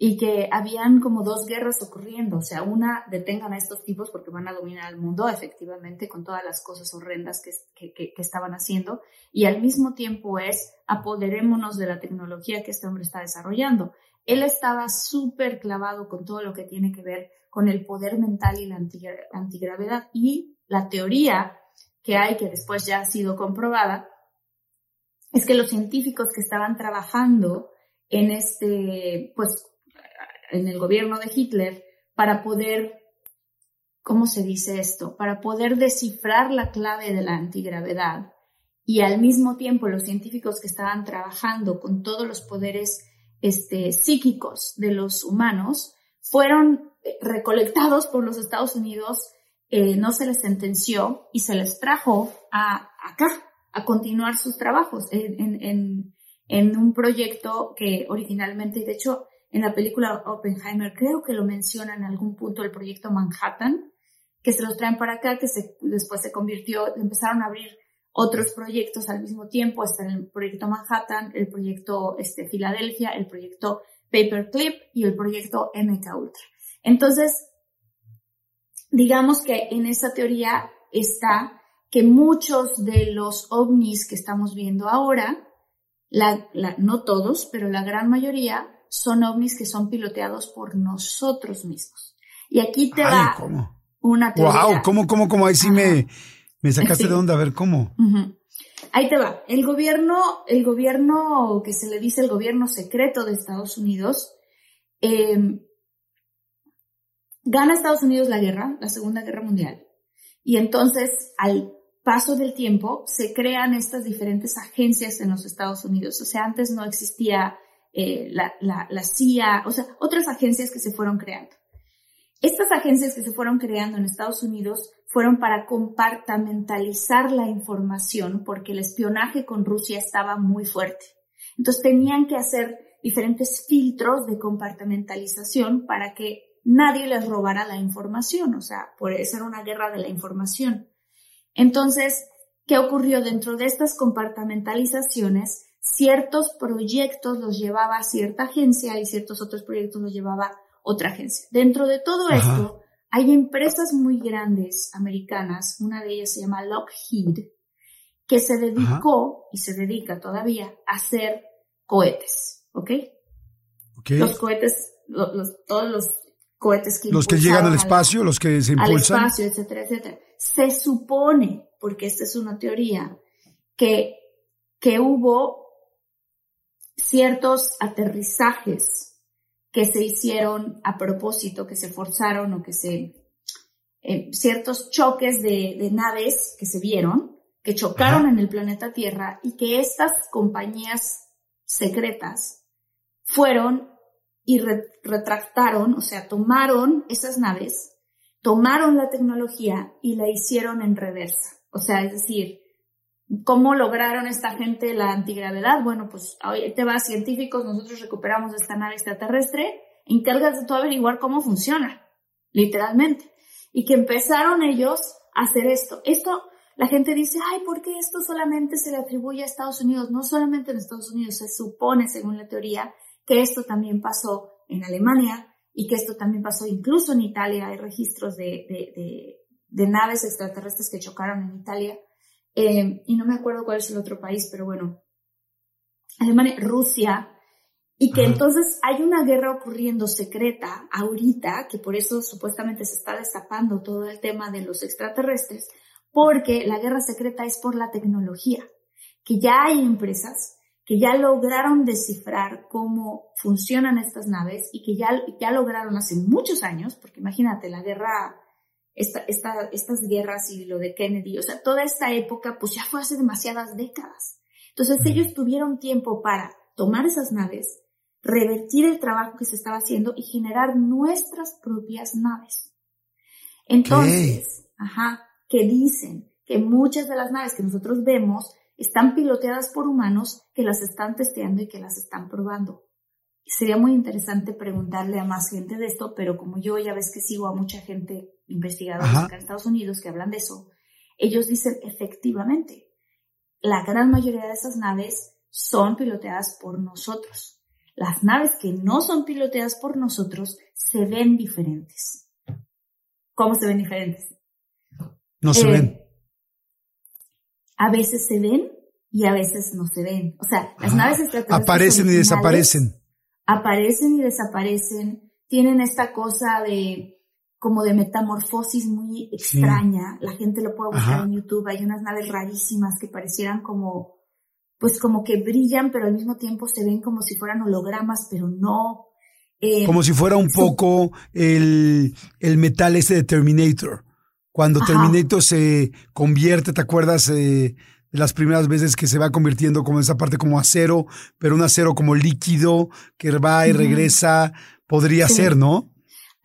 y que habían como dos guerras ocurriendo, o sea, una, detengan a estos tipos porque van a dominar el mundo, efectivamente, con todas las cosas horrendas que, que, estaban haciendo, y al mismo tiempo es, apoderémonos de la tecnología que este hombre está desarrollando. Él estaba súper clavado con todo lo que tiene que ver con el poder mental y la antigravedad, y la teoría que hay, que después ya ha sido comprobada, es que los científicos que estaban trabajando en este, pues, en el gobierno de Hitler para poder, ¿cómo se dice esto? Para poder descifrar la clave de la antigravedad y al mismo tiempo los científicos que estaban trabajando con todos los poderes este, psíquicos de los humanos fueron eh, recolectados por los Estados Unidos, eh, no se les sentenció y se les trajo a acá a continuar sus trabajos en, en, un proyecto que originalmente, de hecho, en la película Oppenheimer, creo que lo menciona en algún punto el proyecto Manhattan, que se los traen para acá, que después se convirtió, empezaron a abrir otros proyectos al mismo tiempo, está el proyecto Manhattan, el proyecto este, Filadelfia, el proyecto Paperclip y el proyecto MK Ultra. Entonces, digamos que en esa teoría está que muchos de los ovnis que estamos viendo ahora, no todos, pero la gran mayoría, son ovnis que son piloteados por nosotros mismos. Y aquí te da una teoría. Wow, ¿cómo, cómo, cómo? Ahí sí me, me sacaste de onda, a ver cómo. Ahí te va. El gobierno, el gobierno que se le dice el gobierno secreto de Estados Unidos, em, gana Estados Unidos la guerra, la Segunda Guerra Mundial. Y entonces, al paso del tiempo, se crean estas diferentes agencias en los Estados Unidos. O sea, antes no existía eh, la, la, CIA, o sea, otras agencias que se fueron creando. Estas agencias que se fueron creando en Estados Unidos fueron para compartamentalizar la información porque el espionaje con Rusia estaba muy fuerte. Entonces tenían que hacer diferentes filtros de compartamentalización para que nadie les robara la información, o sea, por eso era una guerra de la información. Entonces, ¿qué ocurrió dentro de estas compartamentalizaciones? Ciertos proyectos los llevaba cierta agencia y ciertos otros proyectos los llevaba otra agencia. Dentro de todo esto, hay empresas muy grandes americanas, una de ellas se llama Lockheed, que se dedicó y se dedica todavía a hacer cohetes, ¿ok? okay. Los cohetes, los, todos los cohetes que Los que llegan al espacio, los que se impulsan. Al espacio, etcétera, etcétera. Se supone, porque esta es una teoría, que, que hubo ciertos aterrizajes que se hicieron a propósito, que se forzaron o que se... Eh, ciertos choques de, de, naves que se vieron, que chocaron en el planeta Tierra y que estas compañías secretas fueron y retractaron, o sea, tomaron esas naves, tomaron la tecnología y la hicieron en reversa. O sea, es decir, ¿cómo lograron esta gente la antigravedad? Bueno, pues ahí te vas científicos, nosotros recuperamos esta nave extraterrestre, encargas de tú averiguar cómo funciona, literalmente. Y que empezaron ellos a hacer esto. Esto, la gente dice, ay, ¿por qué esto solamente se le atribuye a Estados Unidos? No solamente en Estados Unidos, se supone, según la teoría, que esto también pasó en Alemania y que esto también pasó incluso en Italia. Hay registros de, naves extraterrestres que chocaron en Italia. Eh, y no me acuerdo cuál es el otro país, pero bueno, Alemania, Rusia, y que entonces hay una guerra ocurriendo secreta ahorita, que por eso supuestamente se está destapando todo el tema de los extraterrestres, porque la guerra secreta es por la tecnología, que ya hay empresas que ya lograron descifrar cómo funcionan estas naves y que ya, ya lograron hace muchos años, porque imagínate, la guerra, esta, esta, estas guerras y lo de Kennedy, o sea, toda esta época, pues ya fue hace demasiadas décadas. Entonces ellos tuvieron tiempo para tomar esas naves, revertir el trabajo que se estaba haciendo y generar nuestras propias naves. Entonces, ajá, que dicen que muchas de las naves que nosotros vemos están piloteadas por humanos que las están testeando y que las están probando. sería muy interesante preguntarle a más gente de esto, pero como yo ya ves que sigo a mucha gente investigadora en Estados Unidos que hablan de eso, ellos dicen efectivamente, la gran mayoría de esas naves son piloteadas por nosotros. Las naves que no son piloteadas por nosotros se ven diferentes. ¿Cómo se ven diferentes? No se eh, ven a veces se ven y a veces no se ven. O sea, las naves extraterrestres aparecen y desaparecen. Aparecen y desaparecen. Tienen esta cosa de como de metamorfosis muy extraña. La gente lo puede buscar en YouTube. Hay unas naves rarísimas que parecieran como, pues como que brillan, pero al mismo tiempo se ven como si fueran hologramas, pero no. Eh, como si fuera un poco el, el metal ese de Terminator. Cuando Terminator se convierte, ¿te acuerdas? Eh, de las primeras veces que se va convirtiendo como esa parte como acero, pero un acero como líquido que va y regresa, podría ser, ¿no?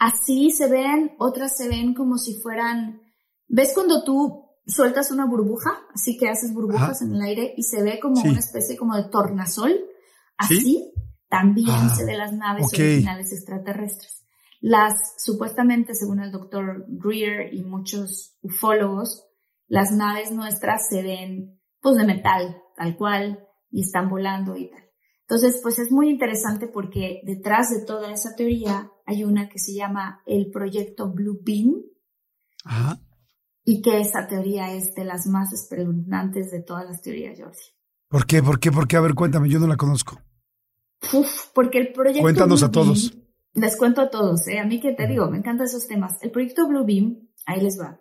Así se ven, otras se ven como si fueran, ¿ves cuando tú sueltas una burbuja? Así que haces burbujas en el aire y se ve como una especie como de tornasol. Así también ah, se ve las naves originales extraterrestres. Las, supuestamente, según el doctor Greer y muchos ufólogos, las naves nuestras se ven, pues, de metal, tal cual, y están volando y tal. Entonces, pues es muy interesante porque detrás de toda esa teoría hay una que se llama el proyecto Blue Beam. Ajá. Y que esa teoría es de las más espeluznantes de todas las teorías, Jordi. ¿Por qué? ¿Por qué? ¿Por qué? A ver, cuéntame, yo no la conozco. Uf, porque el proyecto. Cuéntanos a todos. Les cuento a todos, ¿eh? A mí que te digo, me encantan esos temas. El proyecto Bluebeam, ahí les va.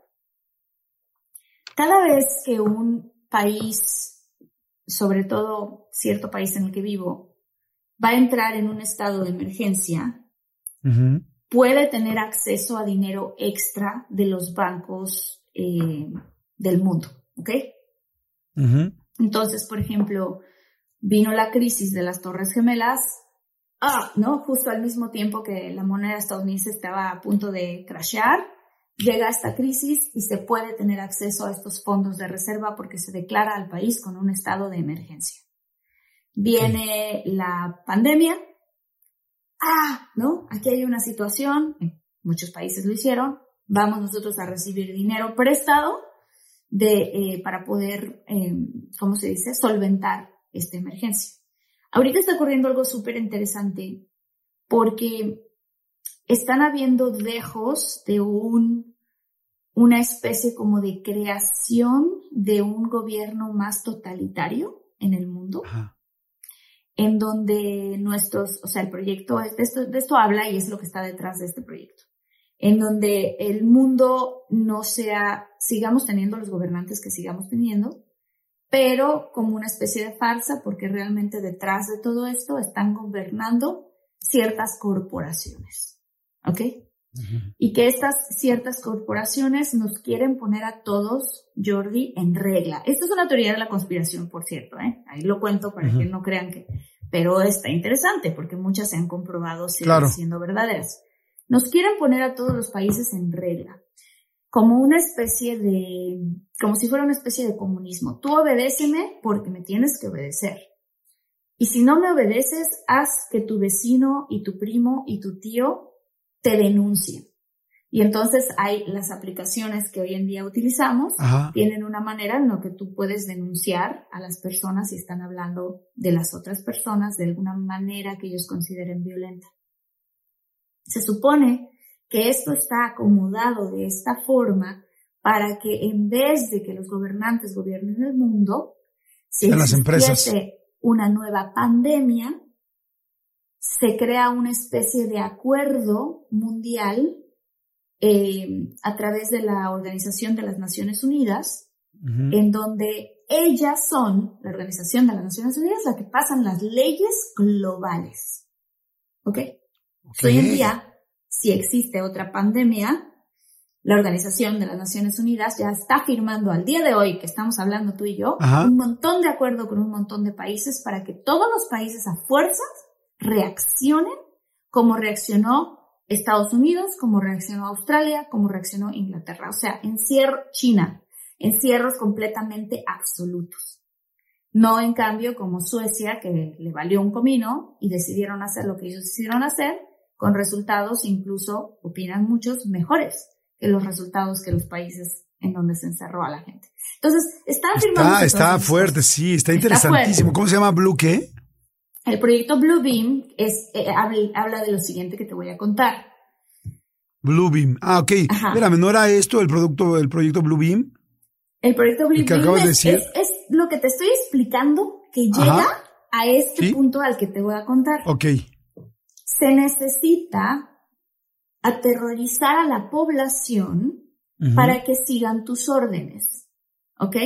Cada vez que un país, sobre todo cierto país en el que vivo, va a entrar en un estado de emergencia, puede tener acceso a dinero extra de los bancos eh, del mundo, ¿ok? Entonces, por ejemplo, vino la crisis de las Torres Gemelas, ah, ¿no? Justo al mismo tiempo que la moneda estadounidense estaba a punto de crashear, llega esta crisis y se puede tener acceso a estos fondos de reserva porque se declara al país con un estado de emergencia. Viene la pandemia. Ah, ¿no? Aquí hay una situación, muchos países lo hicieron, vamos nosotros a recibir dinero prestado de, eh, para poder, eh, ¿cómo se dice?, solventar esta emergencia. Ahorita está ocurriendo algo súper interesante porque están habiendo dejos de un, una especie como de creación de un gobierno más totalitario en el mundo. En donde nuestros, o sea, el proyecto, de esto, de esto habla y es lo que está detrás de este proyecto. En donde el mundo no sea, sigamos teniendo los gobernantes que sigamos teniendo, pero como una especie de farsa, porque realmente detrás de todo esto están gobernando ciertas corporaciones. ¿Ok? Y que estas ciertas corporaciones nos quieren poner a todos, Jordi, en regla. Esta es una teoría de la conspiración, por cierto, ¿eh? Ahí lo cuento para que no crean que... Pero está interesante porque muchas se han comprobado siendo verdaderas. Nos quieren poner a todos los países en regla, como una especie de, como si fuera una especie de comunismo. Tú obedéceme porque me tienes que obedecer. Y si no me obedeces, haz que tu vecino y tu primo y tu tío te denuncien. Y entonces hay las aplicaciones que hoy en día utilizamos, tienen una manera en la que tú puedes denunciar a las personas si están hablando de las otras personas de alguna manera que ellos consideren violenta. Se supone que esto está acomodado de esta forma para que en vez de que los gobernantes gobiernen el mundo, si las empresas una nueva pandemia, se crea una especie de acuerdo mundial eh, a través de la Organización de las Naciones Unidas, en donde ellas son, la Organización de las Naciones Unidas, la que pasan las leyes globales. ¿Ok? Hoy en día, si existe otra pandemia, la Organización de las Naciones Unidas ya está firmando al día de hoy, que estamos hablando tú y yo, un montón de acuerdo con un montón de países para que todos los países a fuerzas reaccionen como reaccionó Estados Unidos, como reaccionó Australia, como reaccionó Inglaterra. O sea, encierro China, encierros completamente absolutos. No en cambio como Suecia, que le valió un comino y decidieron hacer lo que ellos decidieron hacer, con resultados incluso, opinan muchos, mejores los resultados que los países en donde se encerró a la gente. Entonces, está afirmando. Está, está fuerte, sí, está interesantísimo. ¿Cómo se llama Blue qué? El proyecto Blue Beam es, eh, habla, de lo siguiente que te voy a contar. Blue Beam. Ah, ok. Espérame, ¿no era esto el producto, el proyecto Blue Beam? El proyecto Blue Beam es, es, lo que te estoy explicando que llega a este punto al que te voy a contar. Ok. Se necesita aterrorizar a la población para que sigan tus órdenes. ¿Ok?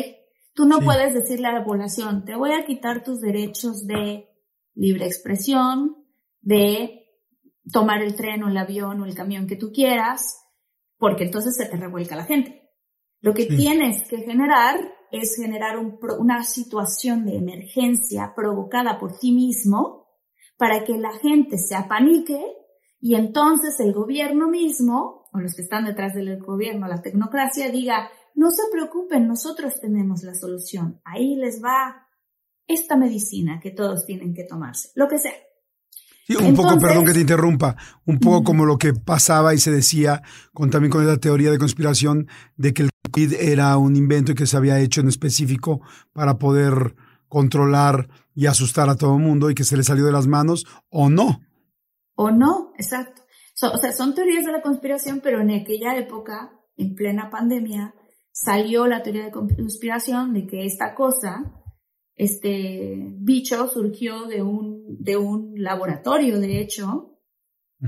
Tú no puedes decirle a la población, te voy a quitar tus derechos de libre expresión, de tomar el tren o el avión o el camión que tú quieras, porque entonces se te revuelca la gente. Lo que tienes que generar es generar una situación de emergencia provocada por ti mismo para que la gente se apanique y entonces el gobierno mismo, o los que están detrás del gobierno, la tecnocracia, diga, no se preocupen, nosotros tenemos la solución. Ahí les va esta medicina que todos tienen que tomarse, lo que sea. un poco, perdón que te interrumpa, un poco como lo que pasaba y se decía con también con esa teoría de conspiración de que el COVID era un invento que se había hecho en específico para poder controlar y asustar a todo el mundo y que se le salió de las manos o no o no, exacto. o sea, son teorías de la conspiración, pero en aquella época, en plena pandemia, salió la teoría de conspiración de que esta cosa, este bicho surgió de un, de un laboratorio, de hecho,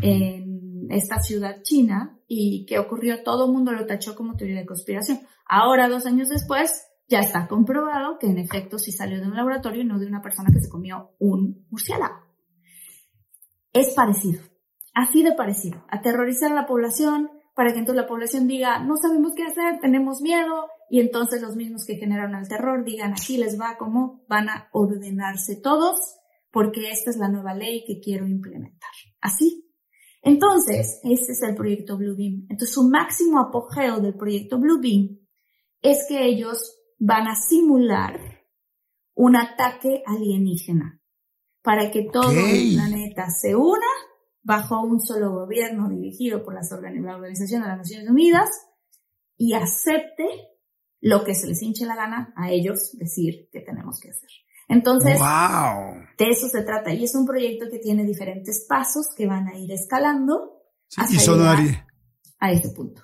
en esta ciudad china y que ocurrió, todo el mundo lo tachó como teoría de conspiración. Ahora, dos años después, ya está comprobado que en efecto sí salió de un laboratorio y no de una persona que se comió un murciélago. Es parecido, así de parecido, aterrorizar a la población para que entonces la población diga, no sabemos qué hacer, tenemos miedo, y entonces los mismos que generaron el terror digan, aquí les va como van a ordenarse todos, porque esta es la nueva ley que quiero implementar. Así. Entonces, este es el proyecto Bluebeam. Entonces, su máximo apogeo del proyecto Bluebeam es que ellos van a simular un ataque alienígena para que todo el planeta se una bajo un solo gobierno dirigido por las la Organización de las Naciones Unidas y acepte lo que se les hinche la gana a ellos decir que tenemos que hacer. Entonces, de eso se trata. Y es un proyecto que tiene diferentes pasos que van a ir escalando y sonaría, a ese punto.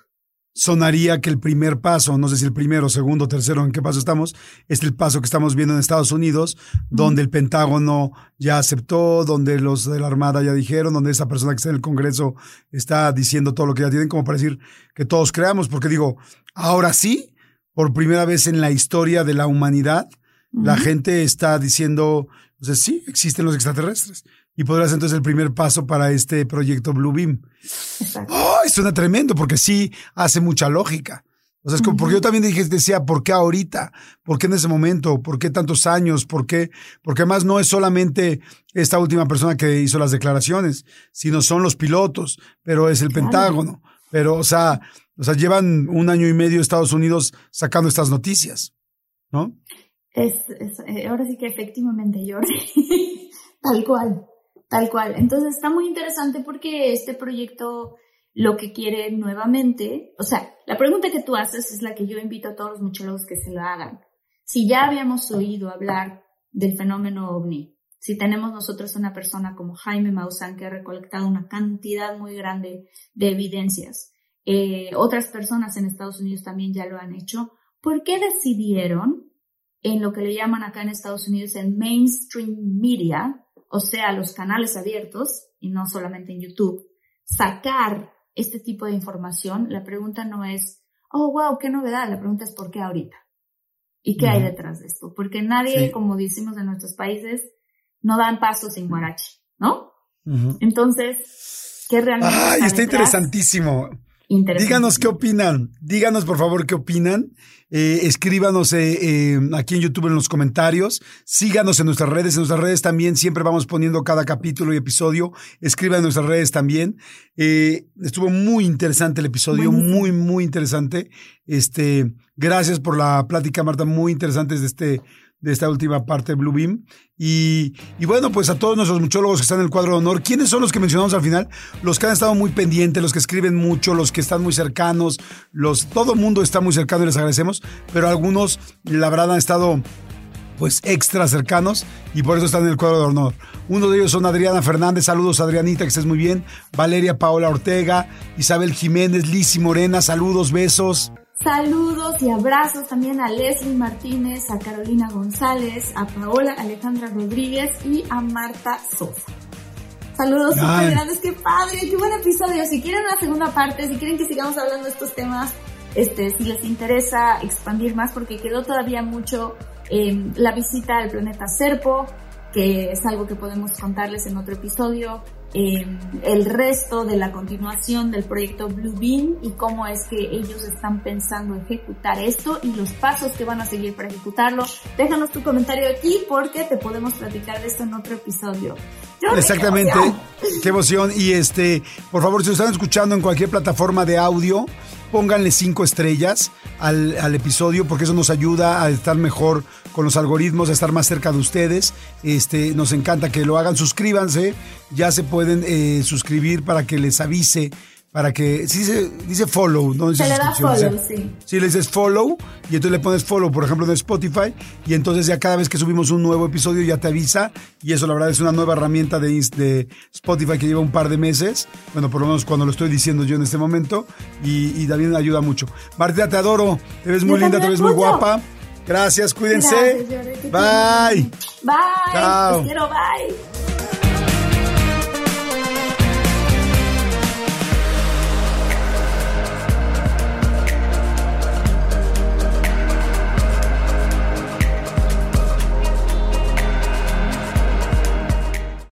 Sonaría que el primer paso, no sé si el primero, segundo, tercero, en qué paso estamos, es el paso que estamos viendo en Estados Unidos, donde el Pentágono ya aceptó, donde los de la Armada ya dijeron, donde esa persona que está en el Congreso está diciendo todo lo que ya tienen, como para decir que todos creamos, porque digo, ahora sí, por primera vez en la historia de la humanidad, la gente está diciendo, o sea, sí, existen los extraterrestres y podrás entonces el primer paso para este proyecto Blue Beam. ¡Oh! Suena tremendo porque sí hace mucha lógica. O sea, es como, porque yo también dije, decía, ¿por qué ahorita? ¿Por qué en ese momento? ¿Por qué tantos años? ¿Por qué? Porque además no es solamente esta última persona que hizo las declaraciones, sino son los pilotos, pero es el Pentágono. Pero, o sea, o sea, llevan un año y medio Estados Unidos sacando estas noticias, ¿no? Es, eh, ahora sí que efectivamente, Jordi. Tal cual. Tal cual. Entonces está muy interesante porque este proyecto lo que quiere nuevamente, o sea, la pregunta que tú haces es la que yo invito a todos los muchólogos que se lo hagan. Si ya habíamos oído hablar del fenómeno ovni, si tenemos nosotros una persona como Jaime Maussan que ha recolectado una cantidad muy grande de evidencias, eh, otras personas en Estados Unidos también ya lo han hecho, ¿por qué decidieron en lo que le llaman acá en Estados Unidos el mainstream media, o sea, los canales abiertos, y no solamente en YouTube, sacar este tipo de información, la pregunta no es, oh, wow, qué novedad, la pregunta es ¿por qué ahorita? ¿Y qué hay detrás de esto? Porque nadie, como decimos en nuestros países, no dan pasos sin guarachi, ¿no? Entonces, ¿qué realmente... ¡Ay, está, interesantísimo! Díganos qué opinan. Díganos, por favor, qué opinan. Eh, escríbanos eh, eh, aquí en YouTube en los comentarios. Síganos en nuestras redes. En nuestras redes también siempre vamos poniendo cada capítulo y episodio. Escriban en nuestras redes también. estuvo muy interesante el episodio, muy, muy interesante. Este, gracias por la plática, Marta, muy interesante de este de esta última parte de Blue Beam. Y, bueno, pues a todos nuestros muchólogos que están en el cuadro de honor, ¿quiénes son los que mencionamos al final? Los que han estado muy pendientes, los que escriben mucho, los que están muy cercanos, los, todo el mundo está muy cercano y les agradecemos, pero algunos, la verdad, han estado pues extra cercanos y por eso están en el cuadro de honor. Uno de ellos son Adriana Fernández, saludos Adrianita, que estés muy bien, Valeria Paola Ortega, Isabel Jiménez, Lisi Morena, saludos, besos. Saludos y abrazos también a Leslie Martínez, a Carolina González, a Paola Alejandra Rodríguez y a Marta Sosa. Saludos súper grandes, qué padre, qué buen episodio. Si quieren una segunda parte, si quieren que sigamos hablando de estos temas, este, si les interesa expandir más, porque quedó todavía mucho en la visita al planeta Serpo, que es algo que podemos contarles en otro episodio. Em, el resto de la continuación del proyecto Blue Beam y cómo es que ellos están pensando ejecutar esto y los pasos que van a seguir para ejecutarlo. Déjanos tu comentario aquí porque te podemos platicar de esto en otro episodio. Exactamente, qué emoción. Y este, por favor, si lo están escuchando en cualquier plataforma de audio, pónganle cinco estrellas al, al, episodio porque eso nos ayuda a estar mejor con los algoritmos, a estar más cerca de ustedes. Este, nos encanta que lo hagan, suscríbanse, ya se pueden eh, suscribir para que les avise para que, sí dice, dice follow, ¿no? se le da follow, sí. Sí, le dices follow y entonces le pones follow, por ejemplo, de Spotify y entonces ya cada vez que subimos un nuevo episodio ya te avisa y eso la verdad es una nueva herramienta de, de Spotify que lleva un par de meses, bueno, por lo menos cuando lo estoy diciendo yo en este momento y, y también ayuda mucho. Martina, te adoro, te ves muy linda, te ves muy guapa. Gracias, cuídense. bye. Bye. Chao. quiero, bye.